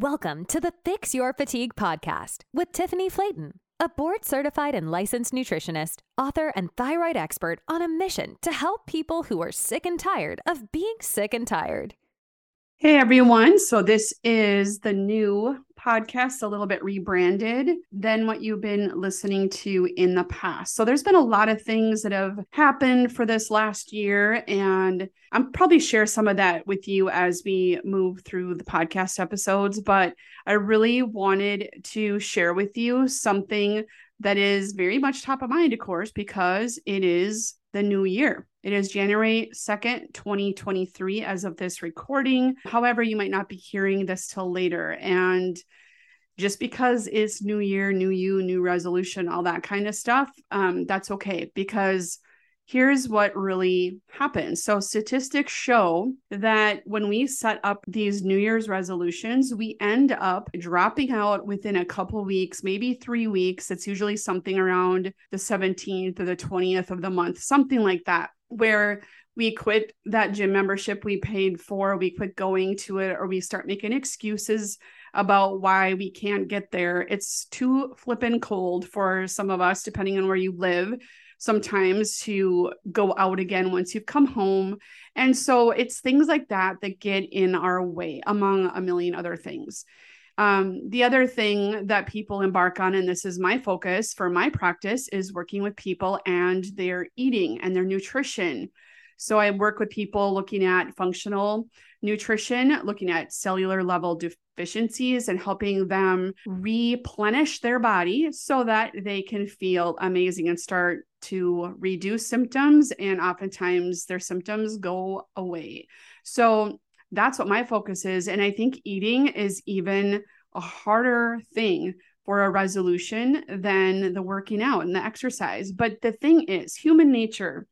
Welcome to the Fix Your Fatigue podcast with Tiffany Flaten, a board certified and licensed nutritionist, author, and thyroid expert on a mission to help people who are sick and tired of being sick and tired. Hey everyone. So, this is the new podcast, a little bit rebranded than what you've been listening to in the past. So, there's been a lot of things that have happened for this last year, and I'm probably share some of that with you as we move through the podcast episodes. But I really wanted to share with you something that is very much top of mind, of course, because it is the new year. It is January 2nd, 2023, as of this recording. However, you might not be hearing this till later. And just because it's new year, new you, new resolution, all that kind of stuff, um, that's okay because here's what really happens. So, statistics show that when we set up these New Year's resolutions, we end up dropping out within a couple weeks, maybe three weeks. It's usually something around the 17th or the 20th of the month, something like that, where we quit that gym membership we paid for, we quit going to it, or we start making excuses about why we can't get there. It's too flippin' cold for some of us, depending on where you live sometimes to go out again once you've come home. And so it's things like that that get in our way, among a million other things. Um, the other thing that people embark on, and this is my focus for my practice, is working with people and their eating and their nutrition. So I work with people looking at functional nutrition, looking at cellular level deficiencies, and helping them replenish their body so that they can feel amazing and start to reduce symptoms. And oftentimes their symptoms go away. So that's what my focus is. And I think eating is even a harder thing for a resolution than the working out and the exercise. But the thing is, human nature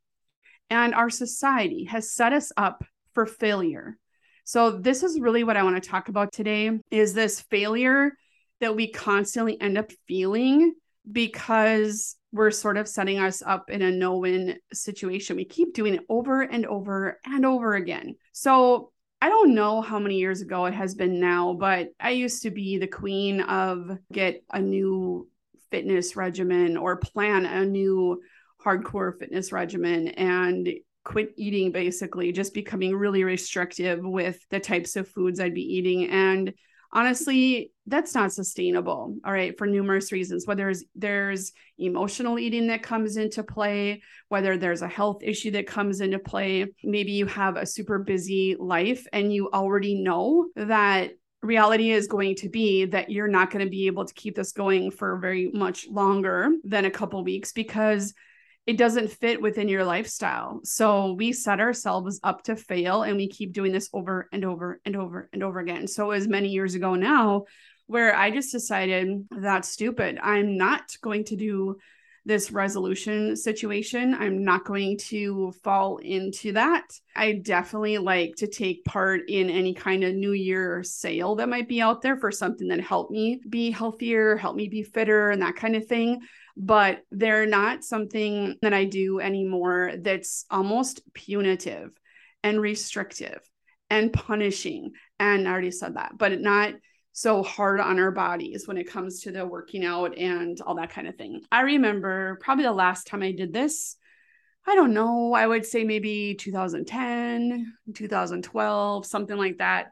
and our society has set us up for failure. So this is really what I want to talk about today is this failure that we constantly end up feeling because we're sort of setting us up in a no-win situation. We keep doing it over and over and over again. So I don't know how many years ago it has been now, but I used to be the queen of get a new fitness regimen or plan a new hardcore fitness regimen and quit eating basically just becoming really restrictive with the types of foods I'd be eating. And honestly that's not sustainable all right for numerous reasons whether there's, there's emotional eating that comes into play whether there's a health issue that comes into play maybe you have a super busy life and you already know that reality is going to be that you're not going to be able to keep this going for very much longer than a couple weeks because it doesn't fit within your lifestyle. So we set ourselves up to fail and we keep doing this over and over and over and over again. So as many years ago now where I just decided that's stupid. I'm not going to do this resolution situation. I'm not going to fall into that. I definitely like to take part in any kind of new year sale that might be out there for something that helped me be healthier, help me be fitter and that kind of thing but they're not something that I do anymore that's almost punitive and restrictive and punishing. And I already said that, but not so hard on our bodies when it comes to the working out and all that kind of thing. I remember probably the last time I did this, I don't know, I would say maybe 2010, 2012, something like that.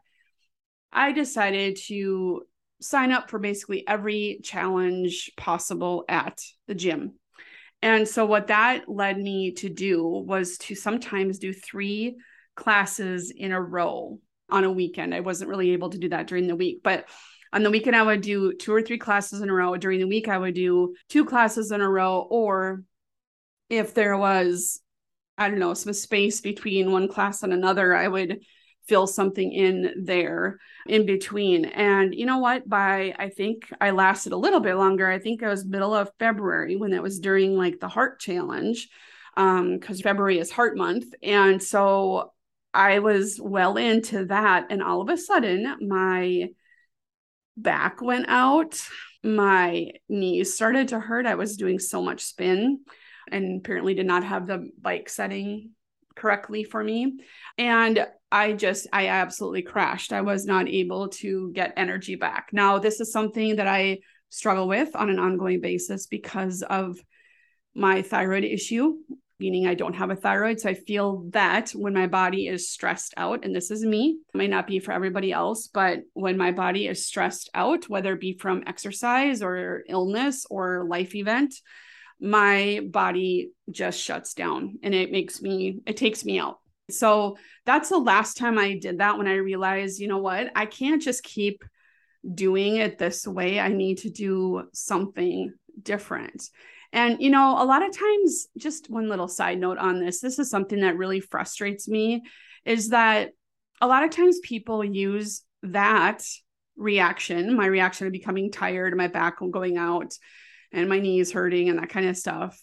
I decided to sign up for basically every challenge possible at the gym. And so, what that led me to do was to sometimes do three classes in a row on a weekend. I wasn't really able to do that during the week, but on the weekend, I would do two or three classes in a row. During the week, I would do two classes in a row. Or if there was, I don't know, some space between one class and another, I would fill something in there in between. And you know what? By I think I lasted a little bit longer. I think it was middle of February when it was during like the heart challenge, um, because February is heart month. And so I was well into that. And all of a sudden, my back went out. My knees started to hurt. I was doing so much spin and apparently did not have the bike setting correctly for me. And I just, I absolutely crashed. I was not able to get energy back. Now, this is something that I struggle with on an ongoing basis because of my thyroid issue, meaning I don't have a thyroid. So I feel that when my body is stressed out, and this is me, it may not be for everybody else, but when my body is stressed out, whether it be from exercise or illness or life event, my body just shuts down and it makes me, it takes me out. So that's the last time I did that when I realized, you know what, I can't just keep doing it this way. I need to do something different. And, you know, a lot of times, just one little side note on this this is something that really frustrates me is that a lot of times people use that reaction, my reaction of becoming tired, my back going out, and my knees hurting, and that kind of stuff,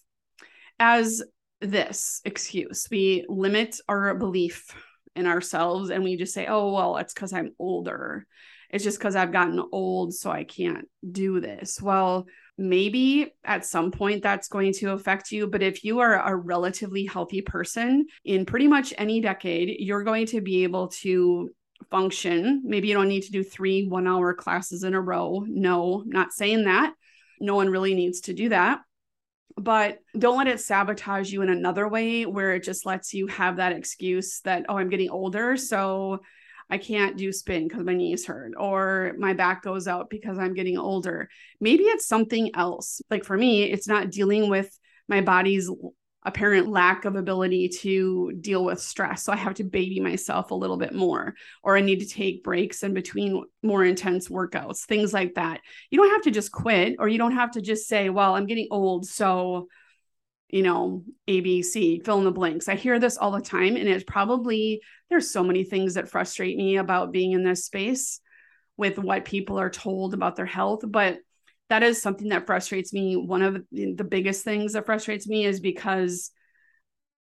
as this excuse. We limit our belief in ourselves and we just say, oh, well, it's because I'm older. It's just because I've gotten old, so I can't do this. Well, maybe at some point that's going to affect you. But if you are a relatively healthy person in pretty much any decade, you're going to be able to function. Maybe you don't need to do three one hour classes in a row. No, not saying that. No one really needs to do that. But don't let it sabotage you in another way where it just lets you have that excuse that, oh, I'm getting older. So I can't do spin because my knees hurt or my back goes out because I'm getting older. Maybe it's something else. Like for me, it's not dealing with my body's apparent lack of ability to deal with stress. So I have to baby myself a little bit more, or I need to take breaks in between more intense workouts, things like that. You don't have to just quit, or you don't have to just say, well, I'm getting old. So you know, ABC, fill in the blanks. I hear this all the time. And it's probably, there's so many things that frustrate me about being in this space with what people are told about their health. But that is something that frustrates me. One of the biggest things that frustrates me is because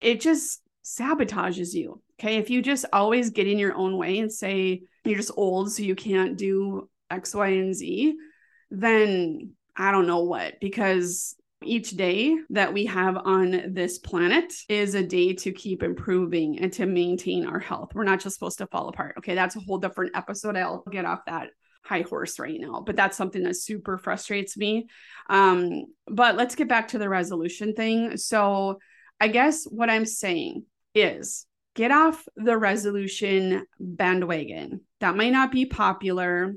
it just sabotages you. Okay. If you just always get in your own way and say you're just old, so you can't do X, Y, and Z, then I don't know what, because each day that we have on this planet is a day to keep improving and to maintain our health. We're not just supposed to fall apart. Okay, that's a whole different episode. I'll get off that high horse right now, but that's something that super frustrates me. Um, but let's get back to the resolution thing. So, I guess what I'm saying is get off the resolution bandwagon. That might not be popular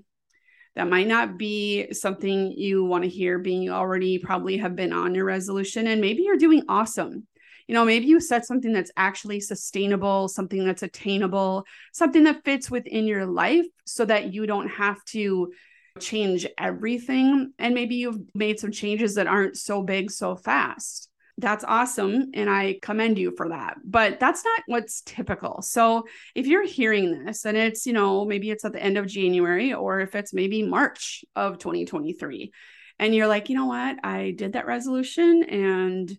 that might not be something you want to hear being you already probably have been on your resolution and maybe you're doing awesome you know maybe you set something that's actually sustainable something that's attainable something that fits within your life so that you don't have to change everything and maybe you've made some changes that aren't so big so fast that's awesome and I commend you for that. But that's not what's typical. So if you're hearing this and it's, you know, maybe it's at the end of January or if it's maybe March of 2023 and you're like, you know what, I did that resolution and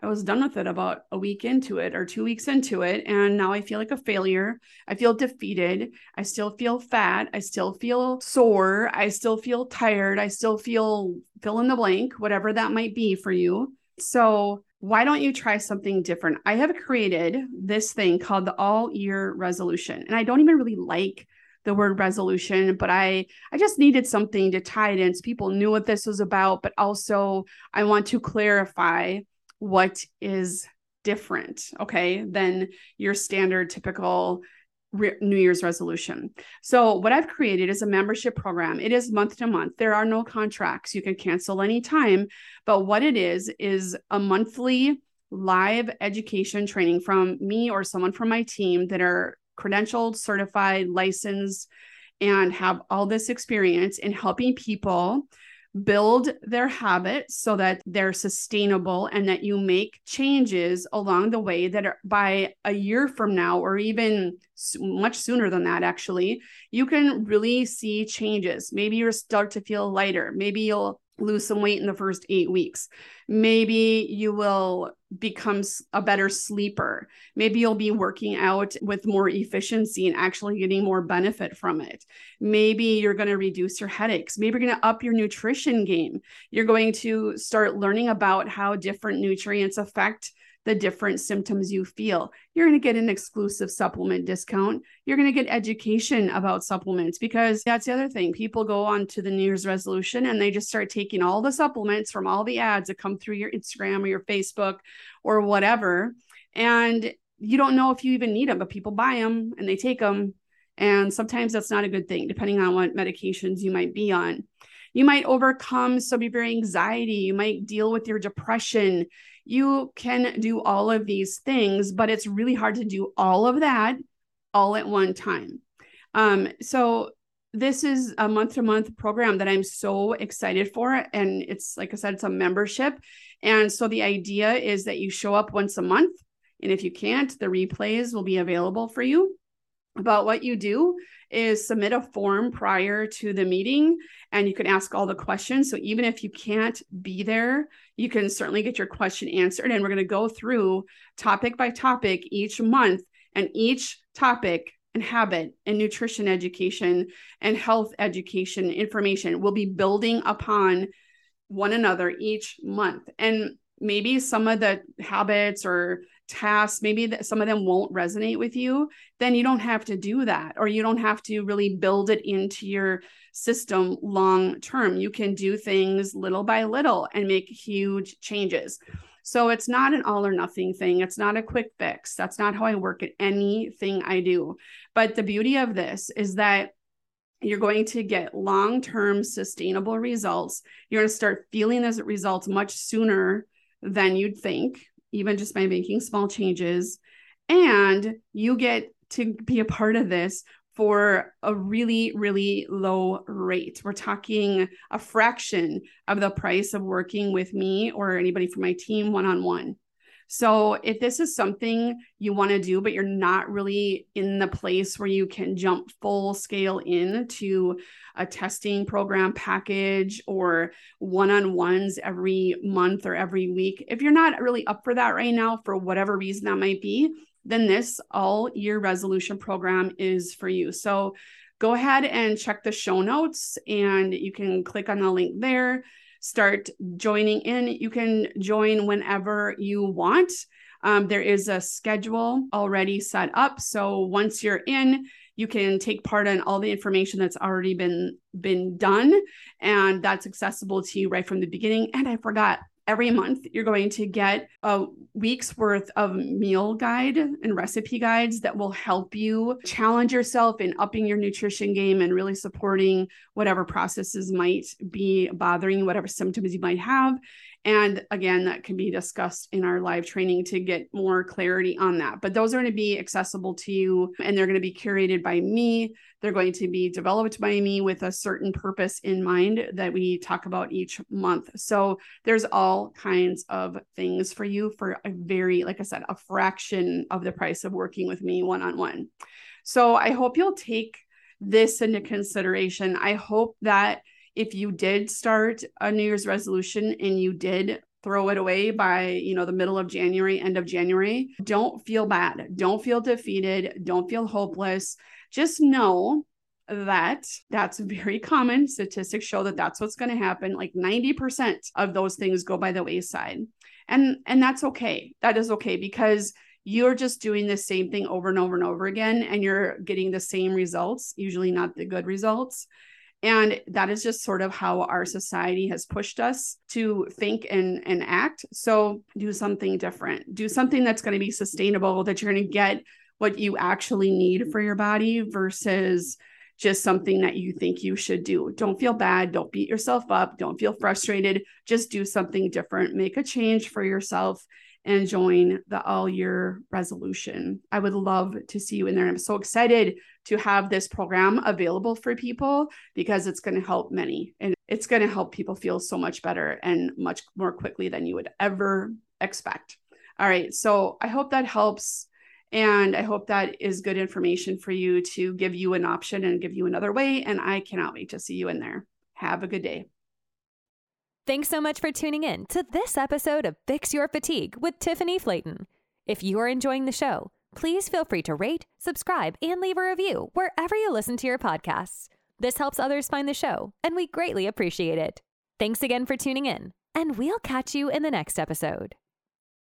I was done with it about a week into it or two weeks into it. And now I feel like a failure. I feel defeated. I still feel fat. I still feel sore. I still feel tired. I still feel fill in the blank, whatever that might be for you. So, why don't you try something different? I have created this thing called the all year resolution. And I don't even really like the word resolution, but I I just needed something to tie it in so people knew what this was about, but also I want to clarify what is different, okay, than your standard typical re- New Year's resolution. So, what I've created is a membership program. It is month to month. There are no contracts. You can cancel anytime. But what it is, is a monthly live education training from me or someone from my team that are credentialed, certified, licensed, and have all this experience in helping people build their habits so that they're sustainable and that you make changes along the way that are by a year from now or even much sooner than that actually you can really see changes. Maybe you'll start to feel lighter. Maybe you'll lose some weight in the first eight weeks. Maybe you will become a better sleeper. Maybe you'll be working out with more efficiency and actually getting more benefit from it. Maybe you're going to reduce your headaches. Maybe you're going to up your nutrition game. You're going to start learning about how different nutrients affect the different symptoms you feel. You're going to get an exclusive supplement discount. You're going to get education about supplements because that's the other thing. People go on to the New Year's resolution and they just start taking all the supplements from all the ads that come through your Instagram or your Facebook or whatever. And you don't know if you even need them, but people buy them and they take them. And sometimes that's not a good thing, depending on what medications you might be on. You might overcome some of your anxiety. You might deal with your depression. You can do all of these things, but it's really hard to do all of that all at one time. Um, so this is a month to month program that I'm so excited for. And it's like I said, it's a membership. And so the idea is that you show up once a month. And if you can't, the replays will be available for you. About what you do is submit a form prior to the meeting and you can ask all the questions. So even if you can't be there, you can certainly get your question answered. And we're going to go through topic by topic each month, and each topic and habit and nutrition education and health education information will be building upon one another each month. And maybe some of the habits or tasks maybe that some of them won't resonate with you then you don't have to do that or you don't have to really build it into your system long term. You can do things little by little and make huge changes. So it's not an all or nothing thing. It's not a quick fix. That's not how i work at anything i do. But the beauty of this is that you're going to get long term sustainable results. You're going to start feeling those results much sooner than you'd think even just by making small changes. And you get to be a part of this for a really, really low rate. We're talking a fraction of the price of working with me or anybody from my team one on one. So if this is something you want to do, but you're not really in the place where you can jump full scale into a testing program package or one on ones every month or every week, if you're not really up for that right now, for whatever reason that might be, then this all year resolution program is for you. So go ahead and check the show notes and you can click on the link there start joining in. You can join whenever you want. Um, there is a schedule already set up. So once you're in, you can take part in all the information that's already been been done and that's accessible to you right from the beginning and i forgot every month you're going to get a week's worth of meal guide and recipe guides that will help you challenge yourself in upping your nutrition game and really supporting whatever processes might be bothering whatever symptoms you might have and again, that can be discussed in our live training to get more clarity on that. But those are going to be accessible to you and they're going to be curated by me. They're going to be developed by me with a certain purpose in mind that we talk about each month. So there's all kinds of things for you for a very, like I said, a fraction of the price of working with me one on one. So I hope you'll take this into consideration. I hope that if you did start a New Year's resolution and you did throw it away by you know the middle of January, end of January, don't feel bad. Don't feel defeated. Don't feel hopeless. Just know that that's very common. Statistics show that that's what's going to happen. Like 90% of those things go by the wayside. And and that's okay. That is okay because you're just doing the same thing over and over and over again and you're getting the same results, usually not the good results. And that is just sort of how our society has pushed us to think and, and act. So do something different. Do something that's going to be sustainable, that you're going to get what you actually need for your body versus just something that you think you should do. Don't feel bad. Don't beat yourself up. Don't feel frustrated. Just do something different. Make a change for yourself and join the all year resolution. I would love to see you in there. I'm so excited to have this program available for people because it's going to help many and it's going to help people feel so much better and much more quickly than you would ever expect. All right. So I hope that helps. And I hope that is good information for you to give you an option and give you another way. And I cannot wait to see you in there. Have a good day. Thanks so much for tuning in to this episode of Fix Your Fatigue with Tiffany Flaten. If you are enjoying the show, please feel free to rate, subscribe, and leave a review wherever you listen to your podcasts. This helps others find the show, and we greatly appreciate it. Thanks again for tuning in, and we'll catch you in the next episode.